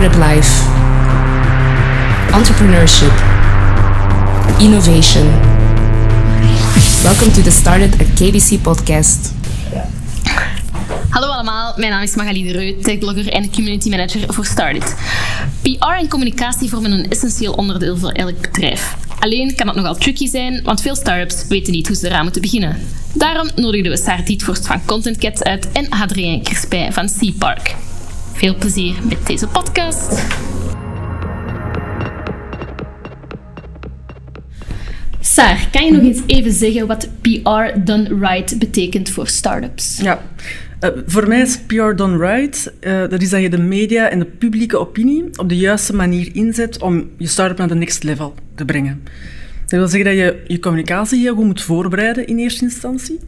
Startup life, entrepreneurship, innovation. Welcome to the Startup at KBC podcast. Hallo allemaal, mijn naam is Magali de Reu, techblogger en community manager voor Started. PR en communicatie vormen een essentieel onderdeel voor elk bedrijf. Alleen kan het nogal tricky zijn, want veel startups weten niet hoe ze eraan moeten beginnen. Daarom nodigden we Saar Dietvorst van Content Cat uit en Adrien Crispijn van Sea Park. Veel plezier met deze podcast. Saar, kan je nog eens even zeggen wat PR done right betekent voor startups? Ja, uh, voor mij is PR done right. Uh, dat is dat je de media en de publieke opinie op de juiste manier inzet om je start-up naar de next level te brengen. Dat wil zeggen dat je je communicatie heel goed moet voorbereiden in eerste instantie.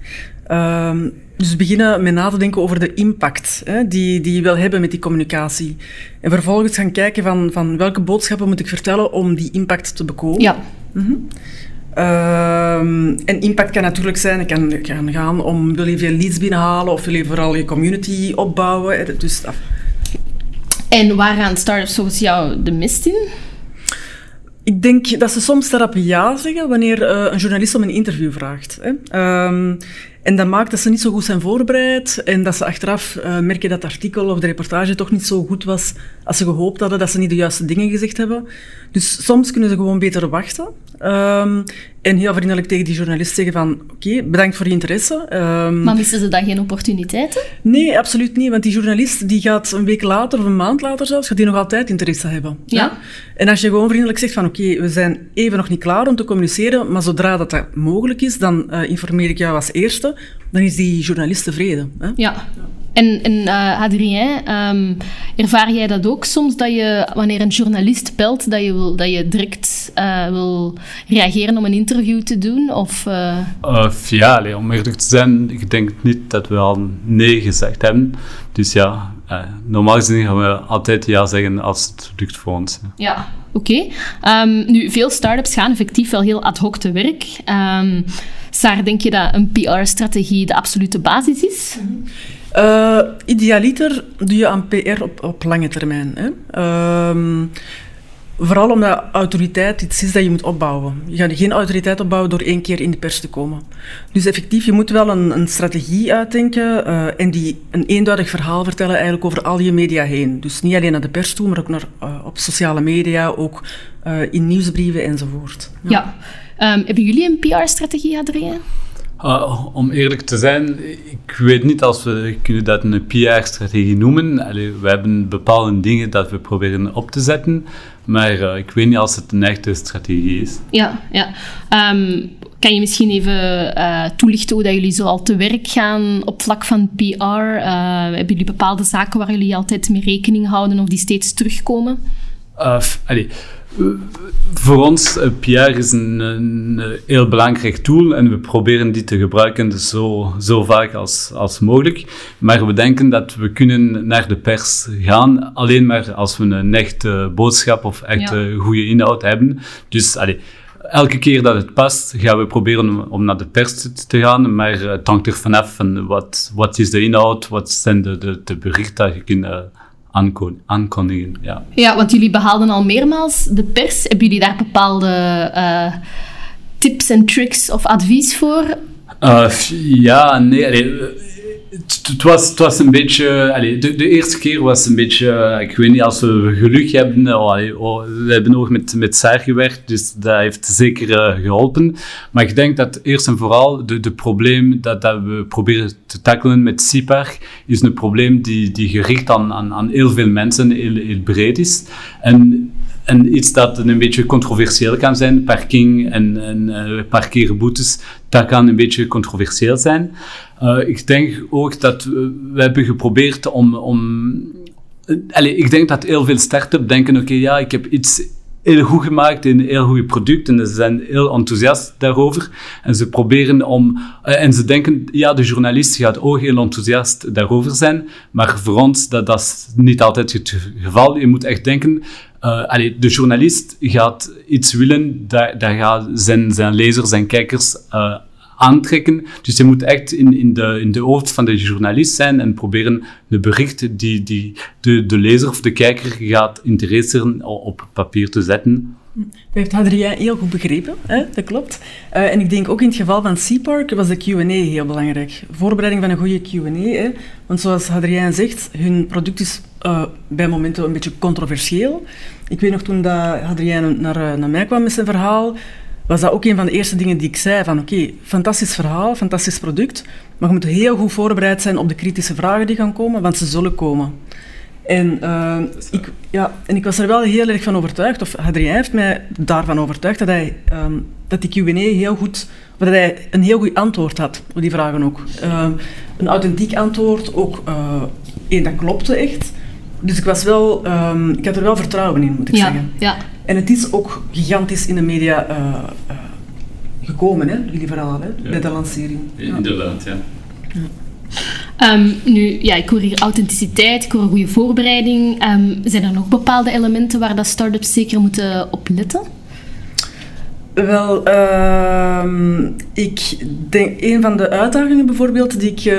Uh, dus beginnen met na te denken over de impact hè, die, die je wil hebben met die communicatie. En vervolgens gaan kijken van, van welke boodschappen moet ik vertellen om die impact te bekomen. Ja. Mm -hmm. Uh, en impact kan natuurlijk zijn, het kan, kan gaan om wil je veel leads binnenhalen of wil je vooral je community opbouwen. Dus, en waar gaan startups volgens jou de mist in? Ik denk dat ze soms daarop ja zeggen wanneer uh, een journalist om een interview vraagt. Hè. Um, en dat maakt dat ze niet zo goed zijn voorbereid en dat ze achteraf uh, merken dat het artikel of de reportage toch niet zo goed was als ze gehoopt hadden, dat ze niet de juiste dingen gezegd hebben. Dus soms kunnen ze gewoon beter wachten um, en heel vriendelijk tegen die journalist zeggen van oké, okay, bedankt voor je interesse. Um, maar missen ze dan geen opportuniteiten? Nee, absoluut niet, want die journalist die gaat een week later of een maand later zelfs, gaat die nog altijd interesse hebben. Ja. ja? En als je gewoon vriendelijk zegt van oké, okay, we zijn even nog niet klaar om te communiceren, maar zodra dat, dat mogelijk is, dan uh, informeer ik jou als eerste dan is die journalist tevreden. Hè? Ja. En, en uh, Adrien, um, ervaar jij dat ook soms, dat je, wanneer een journalist belt, dat je, wil, dat je direct uh, wil reageren om een interview te doen? Of, uh... ja, allee, om eerlijk te zijn, ik denk niet dat we al nee gezegd hebben. Dus ja, normaal gezien gaan we altijd ja zeggen als het lukt voor ons. Ja, oké. Um, nu, veel start-ups gaan effectief wel heel ad hoc te werk. Um, Saar, denk je dat een PR-strategie de absolute basis is? Uh, idealiter doe je aan PR op, lange termijn. Hè? Uh, vooral omdat autoriteit iets is dat je moet opbouwen. Je gaat geen autoriteit opbouwen door één keer in de pers te komen. Dus effectief, je moet wel een, een strategie uitdenken uh, en die een eenduidig verhaal vertellen eigenlijk over al je media heen. Dus niet alleen naar de pers toe, maar ook naar, uh, op sociale media, ook uh, in nieuwsbrieven enzovoort. Ja. ja. Um, hebben jullie een PR-strategie, Adrien? Uh, om eerlijk te zijn, ik weet niet als we kunnen dat een PR-strategie noemen. Allee, we hebben bepaalde dingen dat we proberen op te zetten, maar uh, ik weet niet als het een echte strategie is. Ja, ja. Um, kan je misschien even uh, toelichten hoe dat jullie zo al te werk gaan op vlak van PR? hebben jullie bepaalde zaken waar jullie altijd mee rekening houden of die steeds terugkomen? Allee, voor ons, PR is een, een, heel belangrijk tool en we proberen die te gebruiken zo, zo vaak als, als mogelijk. Maar we denken dat we kunnen naar de pers gaan alleen maar als we een echte boodschap of echt ja. goede inhoud hebben. Dus allee, elke keer dat het past, gaan we proberen om naar de pers te gaan, maar het hangt er vanaf van wat, wat is de inhoud, wat zijn de, de, de berichten dat je kunt aankondigen. Ja. ja, want jullie behaalden al meermaals de pers. Hebben jullie daar bepaalde uh, tips en tricks of advies voor? Uh, ja, nee. Het, was, het was een beetje... Allee, de, de eerste keer was een beetje... Ik weet niet, als we geluk hebben... Oh, oh, we hebben ook met, met Saar gewerkt, dus dat heeft zeker uh, geholpen. Maar ik denk dat eerst en vooral de, de probleem dat, dat we proberen te tackelen met CIPAR is een probleem die, die gericht aan, aan, aan heel veel mensen, heel, heel breed is. En en iets dat een beetje controversieel kan zijn, parking en, en uh, parkeerboetes, dat kan een beetje controversieel zijn. Uh, ik denk ook dat we, hebben geprobeerd om... om allez, ik denk dat heel veel start-up denken, oké, ja, ik heb iets heel goed gemaakt, een heel goed product en ze zijn heel enthousiast daarover. En ze proberen om, uh, en ze denken, ja, de journalist gaat ook heel enthousiast daarover zijn, maar voor ons, dat, dat is niet altijd het geval. Je moet echt denken, allee, de journalist gaat iets willen, daar, daar gaan zijn, zijn lezers en kijkers uh, aantrekken. Dus je moet echt in, in, de, in de hoofd van de journalist zijn en proberen de berichten die, die de, de lezer of de kijker gaat interesseren op papier te zetten. Dat heeft Hadrien heel goed begrepen, hè? dat klopt. Uh, en ik denk ook in het geval van Seapark was de Q&A heel belangrijk. Voorbereiding van een goede Q&A. Want zoals Hadrien zegt, hun product is uh, bij momenten een beetje controversieel. Ik weet nog toen dat Hadrien naar, uh, naar mij kwam met zijn verhaal, was dat ook een van de eerste dingen die ik zei. Van oké, okay, fantastisch verhaal, fantastisch product, maar je moet heel goed voorbereid zijn op de kritische vragen die gaan komen, want ze zullen komen. En, uh, ik, ja, en ik was er wel heel erg van overtuigd, of Hadrien heeft mij daarvan overtuigd, dat, hij, um, dat die Q&A heel goed, dat hij een heel goed antwoord had op die vragen ook. Uh, een authentiek antwoord, ook uh, één dat klopte echt. Dus ik was wel, um, ik had er wel vertrouwen in, moet ik ja, zeggen. Ja. En het is ook gigantisch in de media gekomen, hè, jullie verhaal, hè, ja. bij de lancering. Ja. Inderdaad, ja. ja. Um, nu, ja, ik hoor hier authenticiteit, ik hoor een goede voorbereiding. Um, zijn er nog bepaalde elementen waar dat start-ups zeker moeten op letten? Wel, uh, ik denk een van de uitdagingen bijvoorbeeld die ik, uh,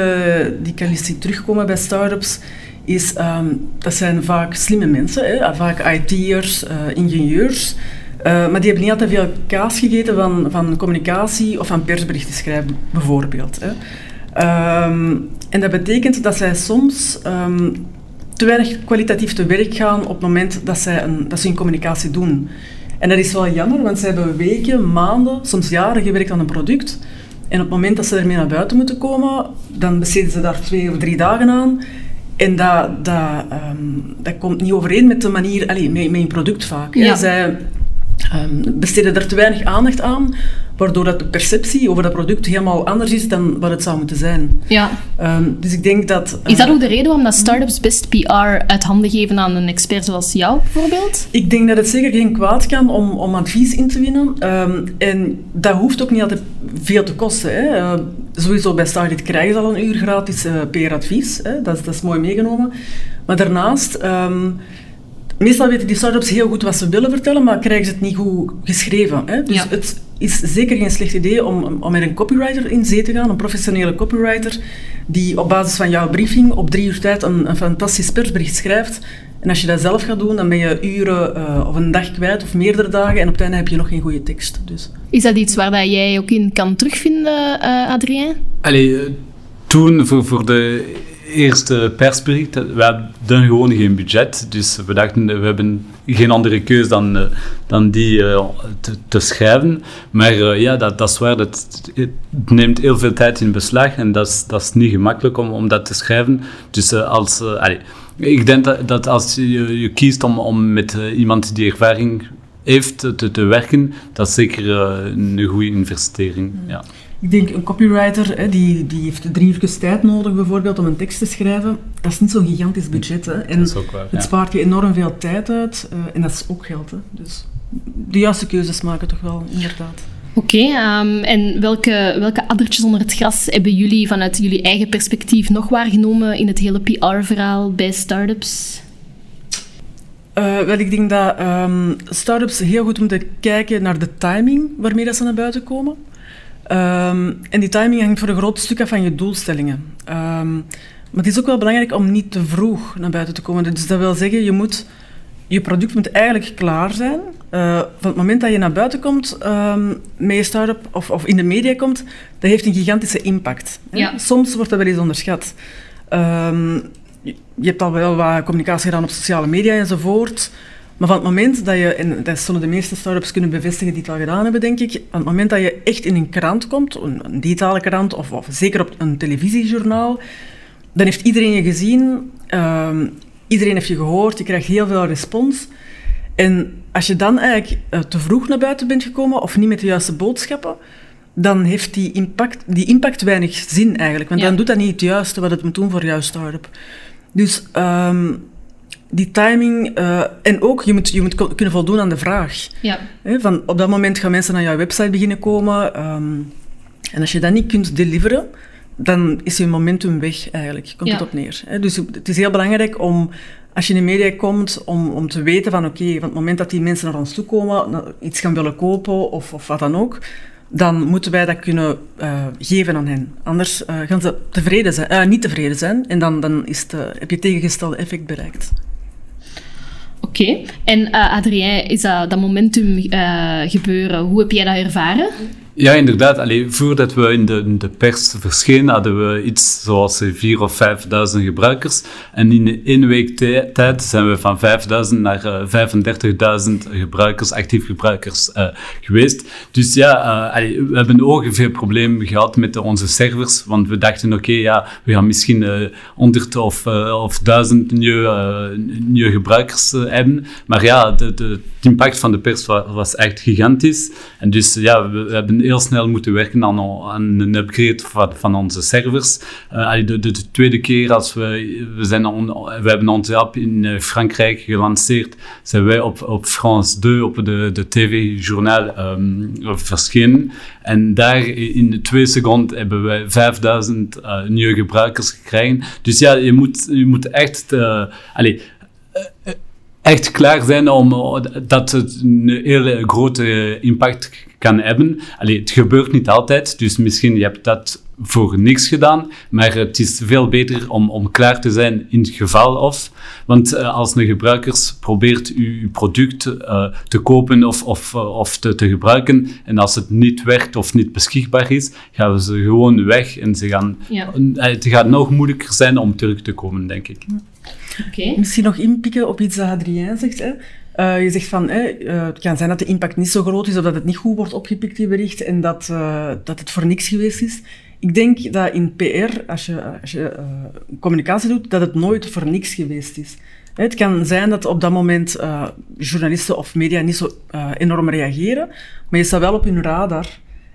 die ik al zie terugkomen bij start-ups, is um, dat zijn vaak slimme mensen, hè? vaak IT'ers, uh, ingenieurs. Uh, maar die hebben niet altijd veel kaas gegeten van, van communicatie of van persberichten schrijven, bijvoorbeeld. Hè. Um, en dat betekent dat zij soms um, te weinig kwalitatief te werk gaan op het moment dat, zij een, dat ze hun communicatie doen. En dat is wel jammer, want ze hebben weken, maanden, soms jaren gewerkt aan een product. En op het moment dat ze ermee naar buiten moeten komen, dan besteden ze daar twee of drie dagen aan. En dat, dat, um, dat komt niet overeen met de manier, allez, met, met een product vaak. Ja. Zij um, besteden er te weinig aandacht aan, waardoor dat de perceptie over dat product helemaal anders is dan wat het zou moeten zijn. Ja. Um, dus ik denk dat... Uh, is dat ook de reden waarom dat startups best PR uit handen geven aan een expert zoals jou, bijvoorbeeld? Ik denk dat het zeker geen kwaad kan om, om advies in te winnen. Um, en dat hoeft ook niet altijd veel te kosten. Hè. Uh, sowieso bij Stargate krijgen ze al een uur gratis uh, PR-advies. Dat, dat is mooi meegenomen. Maar daarnaast... Um, Meestal weten die start-ups heel goed wat ze willen vertellen, maar krijgen ze het niet goed geschreven. Hè? Dus ja. het is zeker geen slecht idee om, om met een copywriter in zee te gaan, een professionele copywriter, die op basis van jouw briefing op drie uur tijd een, een fantastisch persbericht schrijft. En als je dat zelf gaat doen, dan ben je uren uh, of een dag kwijt of meerdere dagen en op het einde heb je nog geen goede tekst. Dus. Is dat iets waar dat jij ook in kan terugvinden, uh, Adrien? Allee, toen voor, voor de eerste persbericht, we hadden gewoon geen budget. Dus we dachten, we hebben geen andere keus dan, uh, dan die uh, te, schrijven. Maar uh, ja, dat, dat is waar. Het neemt heel veel tijd in beslag en dat is, dat is niet gemakkelijk om, om dat te schrijven. Dus als... Allez, ik denk dat, dat als je, je kiest om, om met iemand die ervaring heeft te, te werken, dat is zeker een goede investering. Ja. Ik denk een copywriter hè, die, die heeft drie uur tijd nodig bijvoorbeeld om een tekst te schrijven. Dat is niet zo'n gigantisch budget. Hè. En dat is ook waar, het ja. spaart je enorm veel tijd uit uh, en dat is ook geld. Hè. Dus de juiste keuzes maken toch wel, inderdaad. Oké, okay, um, en welke, welke addertjes onder het gras hebben jullie vanuit jullie eigen perspectief nog waargenomen in het hele PR-verhaal bij startups? Uh, wel, ik denk dat um, startups heel goed moeten kijken naar de timing waarmee dat ze naar buiten komen. Um, en die timing hangt voor een groot stuk af van je doelstellingen. Um, maar het is ook wel belangrijk om niet te vroeg naar buiten te komen. Dus dat wil zeggen, je, moet, je product moet eigenlijk klaar zijn. Uh, van het moment dat je naar buiten komt um, met je start-up of, of in de media komt, dat heeft een gigantische impact. Ja. Soms wordt dat wel eens onderschat. je hebt al wel wat communicatie gedaan op sociale media enzovoort. Maar van het moment dat je, en dat zullen de meeste start-ups kunnen bevestigen die het al gedaan hebben, denk ik, van het moment dat je echt in een krant komt, een, een digitale krant of, of, zeker op een televisiejournaal, dan heeft iedereen je gezien, um, iedereen heeft je gehoord, je krijgt heel veel respons. En als je dan eigenlijk uh, te vroeg naar buiten bent gekomen of niet met de juiste boodschappen, dan heeft die impact, die impact weinig zin eigenlijk. Want Ja. dan doet dat niet het juiste wat het moet doen voor jouw start-up. Dus um, die timing uh, en ook je moet, je moet kunnen voldoen aan de vraag. Ja. Hè, van op dat moment gaan mensen naar jouw website beginnen komen. Um, en als je dat niet kunt deliveren, dan is je momentum weg eigenlijk. Komt Ja. het op neer. Hè? Dus het is heel belangrijk om, als je in de media komt, om, om te weten van oké, van het moment dat die mensen naar ons toe komen, nou, iets gaan willen kopen of, of wat dan ook, dan moeten wij dat kunnen uh, geven aan hen. Anders uh, gaan ze tevreden zijn, uh, niet tevreden zijn en dan, dan is het, heb je tegengestelde effect bereikt. Oké, en Adrien, is dat, dat momentum gebeuren, hoe heb jij dat ervaren? Ja, inderdaad. Allee, voordat we in de, de pers verschenen, hadden we iets zoals 4.000 of 5.000 gebruikers. En in één week tijd zijn we van 5.000 naar uh, 35.000 gebruikers, actief gebruikers uh, geweest. Dus ja, allee, we hebben ook veel problemen gehad met onze servers. Want we dachten, oké, ja, we gaan misschien 100 of, of 1000 nieuwe, nieuwe gebruikers hebben. Maar ja, de, de, het impact van de pers was, echt gigantisch. En dus ja, we hebben heel snel moeten werken aan, aan een upgrade van, van onze servers. Uh, de, de, de, tweede keer als we, we, zijn we hebben app in uh, Frankrijk gelanceerd, zijn wij op, op France 2, op de, de tv-journaal um, verschenen. En daar in twee seconden hebben wij 5000 uh, nieuwe gebruikers gekregen. Dus ja, je moet, je moet echt... Allez, echt klaar zijn om dat het een hele grote impact kan hebben. Allee, het gebeurt niet altijd, dus misschien je hebt dat voor niks gedaan, maar het is veel beter om, om klaar te zijn in het geval of. Want uh, als een gebruiker probeert uw product uh, te kopen of, of, of te, te, gebruiken, en als het niet werkt of niet beschikbaar is, gaan ze gewoon weg en ze gaan, ja. het gaat nog moeilijker zijn om terug te komen, denk ik. Misschien nog inpikken op iets dat Adrien zegt. Hè. Uh, je zegt van, uh, het kan zijn dat de impact niet zo groot is of dat het niet goed wordt opgepikt, die bericht, en dat, uh, dat het voor niks geweest is. Ik denk dat in PR, als je, als je communicatie doet, dat het nooit voor niks geweest is. Het kan zijn dat op dat moment journalisten of media niet zo enorm reageren, maar je staat wel op hun radar.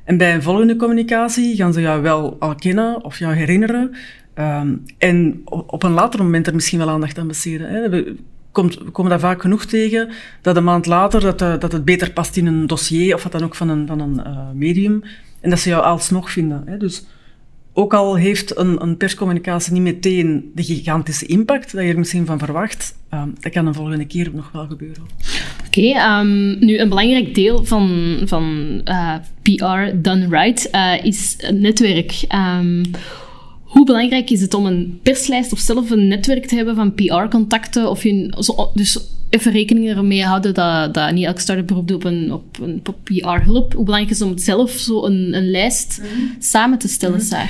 En bij een volgende communicatie gaan ze jou wel al kennen of jou herinneren. Um, en op, een later moment er misschien wel aandacht aan besteden. Hè. We, komt, komen dat vaak genoeg tegen, dat een maand later dat, uh, dat het beter past in een dossier, of wat dan ook van een, een uh, medium, en dat ze jou alsnog vinden. Hè. Dus ook al heeft een, een, perscommunicatie niet meteen de gigantische impact dat je er misschien van verwacht, uh, dat kan een volgende keer nog wel gebeuren. Oké, um, nu een belangrijk deel van, van uh, PR done right is netwerk. Um, hoe belangrijk is het om een perslijst of zelf een netwerk te hebben van PR-contacten? Of je, zo, dus even rekening ermee houden dat, dat niet elke start-up beroep doet op een, op een PR-hulp. Hoe belangrijk is het om zelf zo een, een lijst mhm. samen te stellen, mm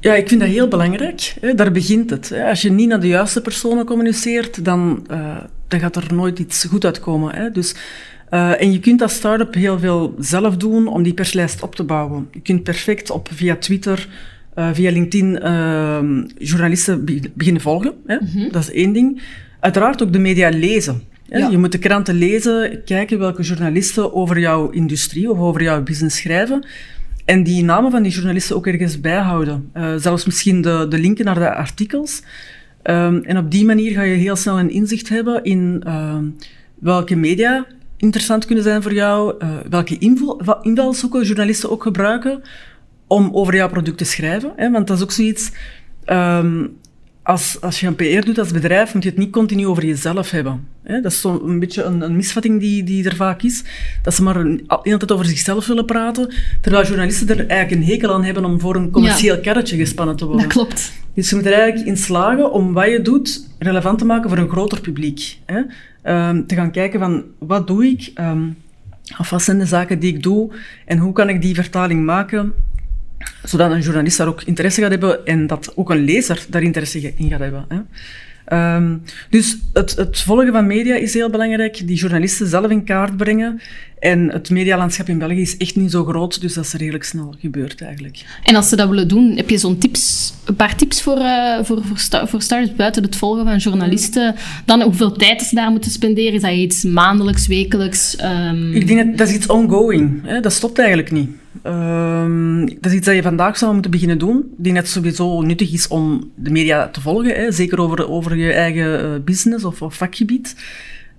Ja, ik vind dat heel belangrijk. Hè. Daar begint het. Als je niet naar de juiste personen communiceert, dan, uh, dan gaat er nooit iets goed uitkomen. Hè. Dus, uh, en je kunt als start-up heel veel zelf doen om die perslijst op te bouwen. Je kunt perfect op, via Twitter uh, via LinkedIn uh, journalisten beginnen volgen. Hè? Mm -hmm. Dat is één ding. Uiteraard ook de media lezen. Hè? Ja. Je moet de kranten lezen, kijken welke journalisten over jouw industrie of over jouw business schrijven. En die namen van die journalisten ook ergens bijhouden. Uh, zelfs misschien de, de linken naar de artikels. Um, en op die manier ga je heel snel een inzicht hebben in ehm, welke media interessant kunnen zijn voor jou, uh, welke invalshoeken journalisten ook gebruiken om over jouw product te schrijven. Hè? Want dat is ook zoiets... Um, als, als je een PR doet als bedrijf, moet je het niet continu over jezelf hebben. Hè? Dat is zo'n een beetje een, een, misvatting die, die er vaak is. Dat ze maar een, hele tijd over zichzelf willen praten, terwijl journalisten er eigenlijk een hekel aan hebben om voor een commercieel ja. karretje gespannen te worden. Dat klopt. Dus je moet er eigenlijk in slagen om wat je doet relevant te maken voor een groter publiek. Hè? Um, te gaan kijken van, wat doe ik? Um, of wat zijn de zaken die ik doe? En hoe kan ik die vertaling maken zodat een journalist daar ook interesse gaat hebben en dat ook een lezer daar interesse in gaat hebben. Hè. Um, dus het, het, volgen van media is heel belangrijk, die journalisten zelf in kaart brengen. En het medialandschap in België is echt niet zo groot, dus dat is redelijk snel gebeurd eigenlijk. En als ze dat willen doen, heb je zo'n tips, een paar tips voor, uh, voor, voor, sta voor starters buiten het volgen van journalisten? Dan hoeveel tijd ze daar moeten spenderen? Is dat iets maandelijks, wekelijks? Um... Ik denk dat dat is iets ongoing. Hè? Dat stopt eigenlijk niet. Um, dat is iets dat je vandaag zou moeten beginnen doen. Dat het sowieso nuttig is om de media te volgen, hè? zeker over, over je eigen uh, business of, of vakgebied.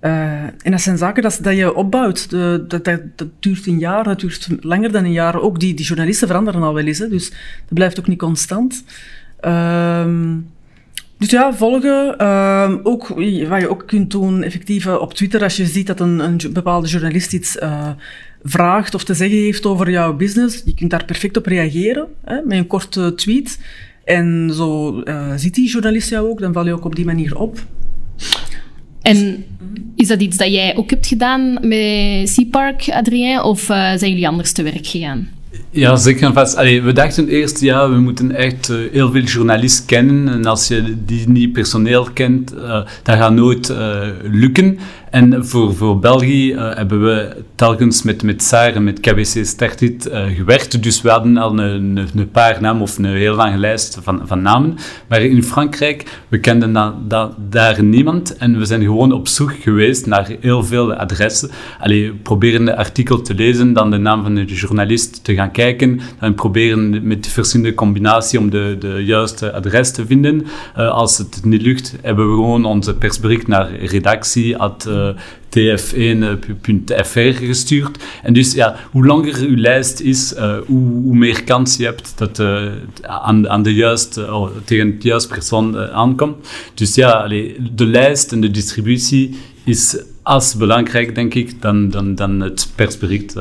Uh, en dat zijn zaken dat, dat je opbouwt. De, dat, dat, duurt een jaar, dat duurt langer dan een jaar. Ook die, die journalisten veranderen al wel eens, hè? dus dat blijft ook niet constant. Um, dus ja, volgen. Um, ook, wat je ook kunt doen, effectief op Twitter, als je ziet dat een, een bepaalde journalist iets vraagt of te zeggen heeft over jouw business, je kunt daar perfect op reageren hè, met een korte tweet. En zo uh, ziet die journalist jou ook, dan val je ook op die manier op. En is dat iets dat jij ook hebt gedaan met Sea Park, Adrien, of uh, zijn jullie anders te werk gegaan? Ja, zeker en vast. Allee, we dachten eerst, ja, we moeten echt uh, heel veel journalisten kennen. En als je die niet personeel kent, uh, dat gaat nooit uh, lukken. En voor, voor België hebben we telkens met, met SAR en met KBC Startit gewerkt. Dus we hadden al een, een, een, paar namen of een heel lange lijst van, van namen. Maar in Frankrijk, we kenden da, da, daar niemand. En we zijn gewoon op zoek geweest naar heel veel adressen. Allee, proberen een artikel te lezen, dan de naam van de journalist te gaan kijken. Dan proberen met verschillende combinaties om de, de juiste adres te vinden. Uh, als het niet lukt, hebben we gewoon onze persbericht naar redactie at, tf1.fr gestuurd. En dus ja, hoe langer uw lijst is, uh, hoe, meer kans je hebt dat uh, aan, aan de juiste, oh, tegen de juiste persoon aankomt. Dus ja, de lijst en de distributie is als belangrijk, denk ik, dan, dan, dan het persbericht.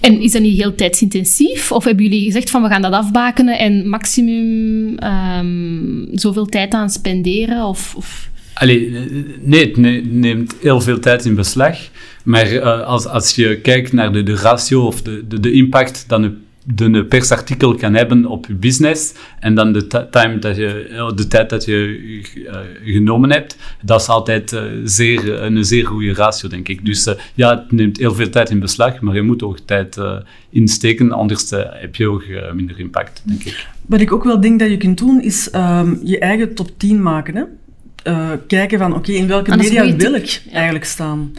En is dat niet heel tijdsintensief? Of hebben jullie gezegd van we gaan dat afbakenen en maximum um, zoveel tijd aan spenderen? Of, of? Allee, nee, het neemt heel veel tijd in beslag. Maar uh, als, als je kijkt naar de, de ratio of de, de, de impact dan een de persartikel kan hebben op je business en dan de, time dat je, de tijd dat je uh, genomen hebt, dat is altijd zeer, een zeer goede ratio, denk ik. Dus ja, het neemt heel veel tijd in beslag, maar je moet ook tijd insteken, anders heb je ook minder impact, denk ik. Wat ik ook wel denk dat je kunt doen, is um, je eigen top 10 maken. Hè? Kijken van, oké, okay, in welke media wil ik eigenlijk staan?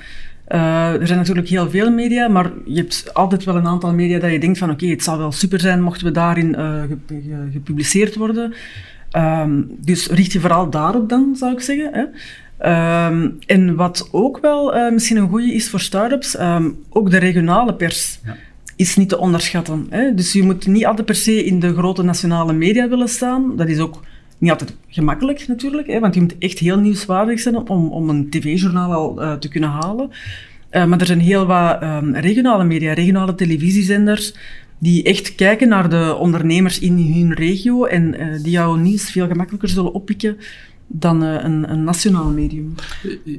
Uh, er zijn natuurlijk heel veel media, maar je hebt altijd wel een aantal media dat je denkt van oké, okay, het zou wel super zijn mochten we daarin uh, gepubliceerd worden. Um, dus richt je vooral daarop dan, zou ik zeggen. Hè. Um, en wat ook wel uh, misschien een goede is voor start-ups, um, ook de regionale pers. Ja. Is niet te onderschatten. Hè? Dus je moet niet altijd per se in de grote nationale media willen staan. Dat is ook niet altijd gemakkelijk natuurlijk, hè, want je moet echt heel nieuwswaardig zijn om, om een tv-journaal al uh, te kunnen halen. Uh, maar er zijn heel wat um, regionale media, regionale televisiezenders, die echt kijken naar de ondernemers in hun regio en uh, die jouw nieuws veel gemakkelijker zullen oppikken dan een, een, nationaal medium.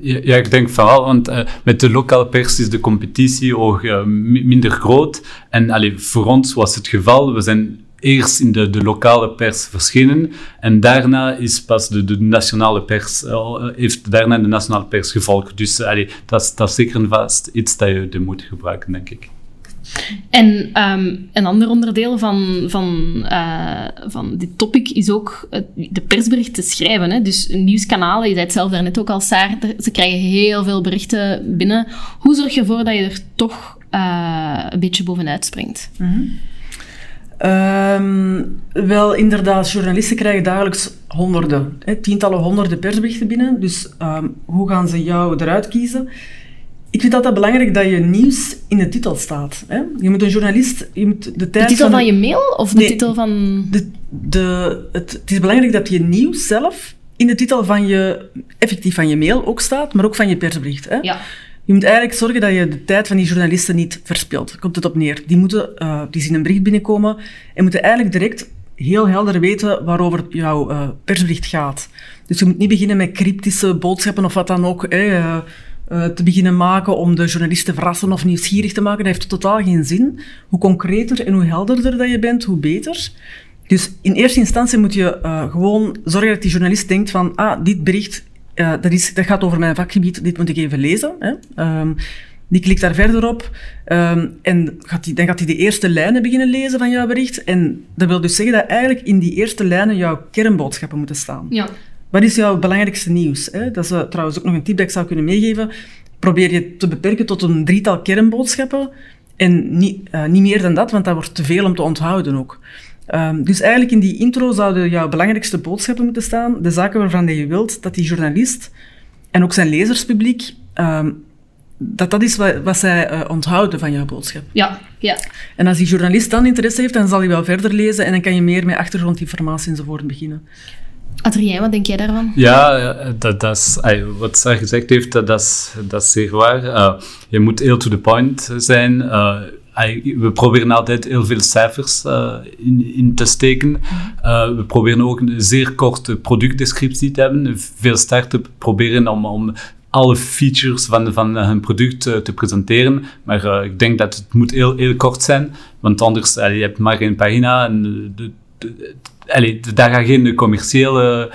Ja, ik denk vooral, want met de lokale pers is de competitie ook minder groot. En allee, voor ons was het geval, we zijn eerst in de, de lokale pers verschenen en daarna is pas de, de nationale pers, uh, heeft daarna de nationale pers gevolgd. Dus uh, dat, is, dat is zeker en vast iets dat je moet gebruiken, denk ik. En um, een ander onderdeel van, van, uh, van dit topic is ook de persberichten schrijven. Hè? Dus nieuwskanalen, je zei het zelf daarnet ook al, Saar, ze krijgen heel veel berichten binnen. Hoe zorg je ervoor dat je er toch uh, een beetje bovenuit springt? Mm -hmm. Um, wel, inderdaad, journalisten krijgen dagelijks honderden, hè, tientallen honderden persberichten binnen. Dus um, hoe gaan ze jou eruit kiezen? Ik vind het altijd belangrijk dat je nieuws in de titel staat. Hè? Je moet een journalist... Je moet de, tijd de titel van, je mail of de nee, titel van... De, de, het, het is belangrijk dat je nieuws zelf in de titel van je... Effectief van je mail ook staat, maar ook van je persbericht. Hè? Ja. Je moet eigenlijk zorgen dat je de tijd van die journalisten niet verspilt. Komt het op neer. Die, moeten, uh, die zien een bericht binnenkomen en moeten eigenlijk direct heel helder weten waarover jouw uh, persbericht gaat. Dus je moet niet beginnen met cryptische boodschappen of wat dan ook uh, te beginnen maken om de journalist te verrassen of nieuwsgierig te maken. Dat heeft totaal geen zin. Hoe concreter en hoe helderder dat je bent, hoe beter. Dus in eerste instantie moet je gewoon zorgen dat die journalist denkt van ah, dit bericht uh, dat, is, dat gaat over mijn vakgebied, dit moet ik even lezen. Hè. Um, die klikt daar verder op um, en gaat die, dan gaat hij de eerste lijnen beginnen lezen van jouw bericht. En dat wil dus zeggen dat eigenlijk in die eerste lijnen jouw kernboodschappen moeten staan. Ja. Wat is jouw belangrijkste nieuws? Hè? Dat is uh, trouwens ook nog een tip dat ik zou kunnen meegeven. Probeer je te beperken tot een drietal kernboodschappen en niet, uh, niet meer dan dat, want dat wordt te veel om te onthouden ook. Um, dus eigenlijk in die intro zouden jouw belangrijkste boodschappen moeten staan, de zaken waarvan je wilt dat die journalist en ook zijn lezerspubliek, um, dat dat is wat, wat zij uh, onthouden van jouw boodschap. Ja, ja. En als die journalist dan interesse heeft, dan zal hij wel verder lezen en dan kan je meer met achtergrondinformatie enzovoort beginnen. Adrien, wat denk jij daarvan? Ja, eh, dat, dat is, wat zij gezegd heeft, dat, dat, is, dat is zeer waar. Uh, je moet heel to the point zijn. Uh, ay, we proberen altijd heel veel cijfers uh, in, in, te steken. we proberen ook een zeer korte productdescriptie te hebben. Veel start proberen om, om alle features van, van hun product uh, te presenteren. Maar ik denk dat het moet heel, heel kort zijn, want anders je hebt maar één pagina en de, de, allee, daar gaan geen commerciële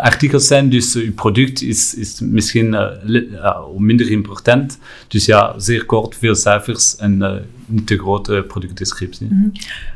artikels zijn, dus uh, uw product is, is misschien uh, minder important. Dus ja, zeer kort, veel cijfers en niet te grote productdescriptie. Mm -hmm.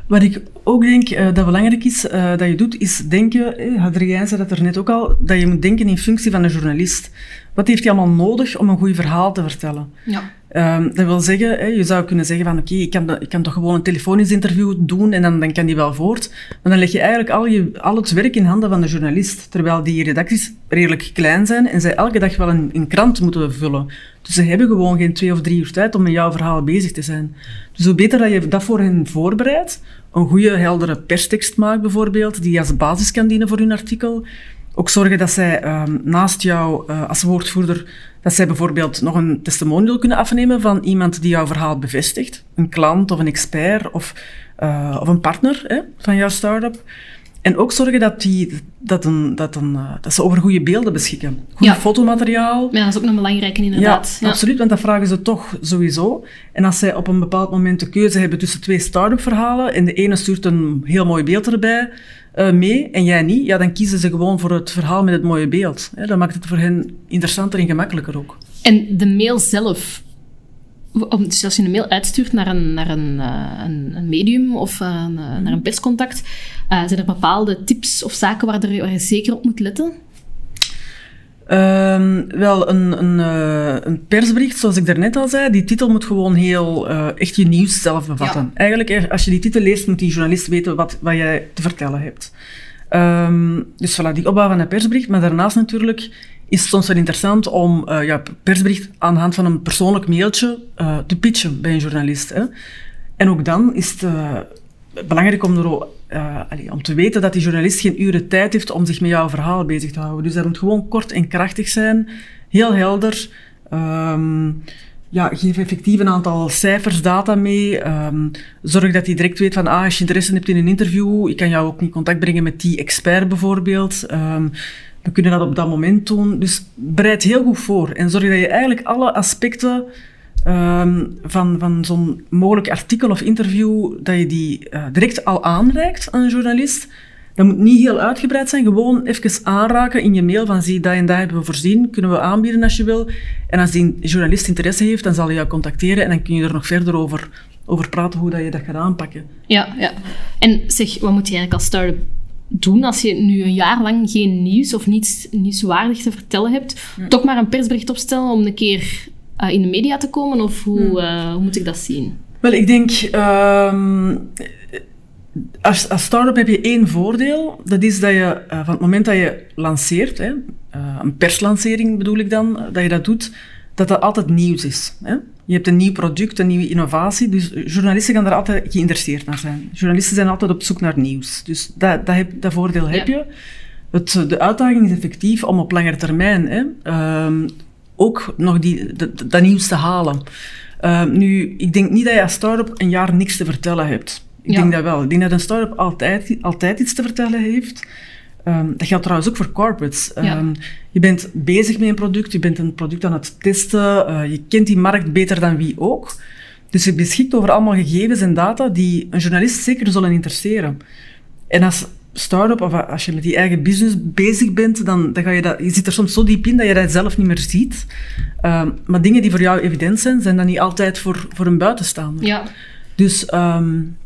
Wat ik ook denk dat belangrijk is dat je doet, is denken, eh, Hadrien zei dat er net ook al, dat je moet denken in functie van een journalist. Wat heeft hij allemaal nodig om een goed verhaal te vertellen? Ja. Um, dat wil zeggen, hè, je zou kunnen zeggen van oké, ik, kan, ik kan toch gewoon een telefonisch interview doen en dan, dan kan die wel voort. Maar dan leg je eigenlijk al, je, al het werk in handen van de journalist. Terwijl die redacties redelijk klein zijn en zij elke dag wel een, een krant moeten vullen. Dus ze hebben gewoon geen twee of drie uur tijd om met jouw verhaal bezig te zijn. Dus hoe beter dat je dat voor hen voorbereidt, een goede, heldere perstekst maakt bijvoorbeeld, die als basis kan dienen voor hun artikel. Ook zorgen dat zij um, naast jou uh, als woordvoerder dat zij bijvoorbeeld nog een testimonial kunnen afnemen van iemand die jouw verhaal bevestigt. Een klant of een expert of, uh, of een partner hè, van jouw start-up. En ook zorgen dat, die, dat, een, dat, een, uh, dat ze over goede beelden beschikken. Goed Ja. fotomateriaal. Ja, dat is ook nog belangrijk inderdaad. Ja, absoluut, want dat vragen ze toch sowieso. En als zij op een bepaald moment de keuze hebben tussen twee start-up verhalen en de ene stuurt een heel mooi beeld erbij uh, mee en jij niet, ja, dan kiezen ze gewoon voor het verhaal met het mooie beeld. Hè. Dat maakt het voor hen interessanter en gemakkelijker ook. En de mail zelf, om, dus als je een mail uitstuurt naar een, naar een, uh, een, een medium of uh, een, naar een perscontact, uh, zijn er bepaalde tips of zaken waar, er, waar je zeker op moet letten? Um, wel, een, een, uh, een, persbericht, zoals ik daarnet al zei, die titel moet gewoon heel uh, echt je nieuws zelf bevatten. Ja. Eigenlijk, als je die titel leest, moet die journalist weten wat, wat jij te vertellen hebt. Um, dus voilà, die opbouw van een persbericht. Maar daarnaast natuurlijk is het soms wel interessant om uh, ja, persbericht aan de hand van een persoonlijk mailtje te pitchen bij een journalist. Hè. En ook dan is het belangrijk om, er, allee, om te weten dat die journalist geen uren tijd heeft om zich met jouw verhaal bezig te houden. Dus dat moet gewoon kort en krachtig zijn, heel helder. Um, ja, geef effectief een aantal cijfers, data mee. Um, zorg dat hij direct weet van, ah, als je interesse hebt in een interview, ik kan jou ook in contact brengen met die expert bijvoorbeeld. Um, we kunnen dat op dat moment doen. Dus bereid heel goed voor en zorg dat je eigenlijk alle aspecten um, van, van zo'n mogelijk artikel of interview, dat je die uh, direct al aanreikt aan een journalist. Dat moet niet heel uitgebreid zijn, gewoon even aanraken in je mail van zie, dat en dat hebben we voorzien, kunnen we aanbieden als je wil. En als die journalist interesse heeft, dan zal hij jou contacteren en dan kun je er nog verder over, over praten hoe dat je dat gaat aanpakken. Ja, ja. En zeg, wat moet je eigenlijk als start-up doen als je nu een jaar lang geen nieuws of niets nieuwswaardig te vertellen hebt? Ja. Toch maar een persbericht opstellen om een keer uh, in de media te komen? Of hoe, hmm. uh, hoe moet ik dat zien? Wel, ik denk... Um, als, als start-up heb je één voordeel. Dat is dat je uh, van het moment dat je lanceert, hè, een perslancering bedoel ik dan, dat je dat doet, dat dat altijd nieuws is. Hè? Je hebt een nieuw product, een nieuwe innovatie, dus journalisten gaan daar altijd geïnteresseerd naar zijn. Journalisten zijn altijd op zoek naar nieuws. Dus dat, dat, heb, dat voordeel heb ja. je. Het, de uitdaging is effectief om op lange termijn hè, um, ook nog die, dat, dat nieuws te halen. Uh, nu, ik denk niet dat je als start-up een jaar niks te vertellen hebt. Ik ja. denk dat wel. Ik denk dat een start-up altijd, altijd iets te vertellen heeft. Um, dat geldt trouwens ook voor corporates. Ja. Um, je bent bezig met een product, je bent een product aan het testen, uh, je kent die markt beter dan wie ook. Dus je beschikt over allemaal gegevens en data die een journalist zeker zullen interesseren. En als start-up, of als je met die eigen business bezig bent, dan, dan ga je dat... Je zit er soms zo diep in dat je dat zelf niet meer ziet. Um, maar dingen die voor jou evident zijn, zijn dan niet altijd voor, voor een buitenstaander. Ja. Dus um,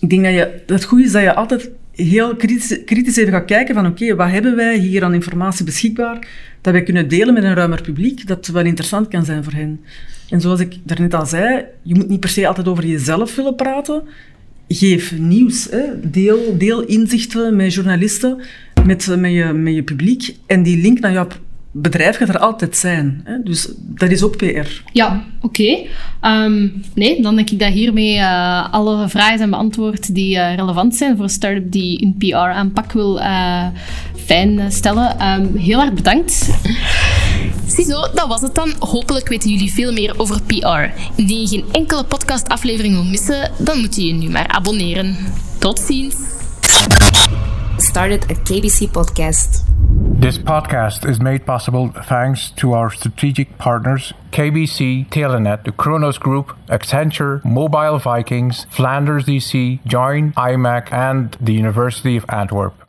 ik denk dat je... Het goede is dat je altijd heel kritisch, kritisch even gaat kijken van oké, okay, wat hebben wij hier aan informatie beschikbaar dat wij kunnen delen met een ruimer publiek, dat wel interessant kan zijn voor hen. En zoals ik daarnet al zei, je moet niet per se altijd over jezelf willen praten, geef nieuws. Deel, deel inzichten met journalisten, met, je, met je publiek. En die link naar jouw bedrijf gaat er altijd zijn. Hè? Dus dat is ook PR. Ja, oké. Ehm, nee, dan denk ik dat hiermee uh, alle vragen zijn beantwoord die relevant zijn voor een start-up die een PR-aanpak wil uh, fijn stellen. Um, heel erg bedankt. Ziezo, dat was het dan. Hopelijk weten jullie veel meer over PR. Indien je geen enkele podcastaflevering wil missen, dan moet je je nu maar abonneren. Tot ziens. Started a KBC podcast. This podcast is made possible thanks to our strategic partners KBC, Telenet, the Kronos Group, Accenture, Mobile Vikings, Flanders DC, Join, IMAC, and the University of Antwerp.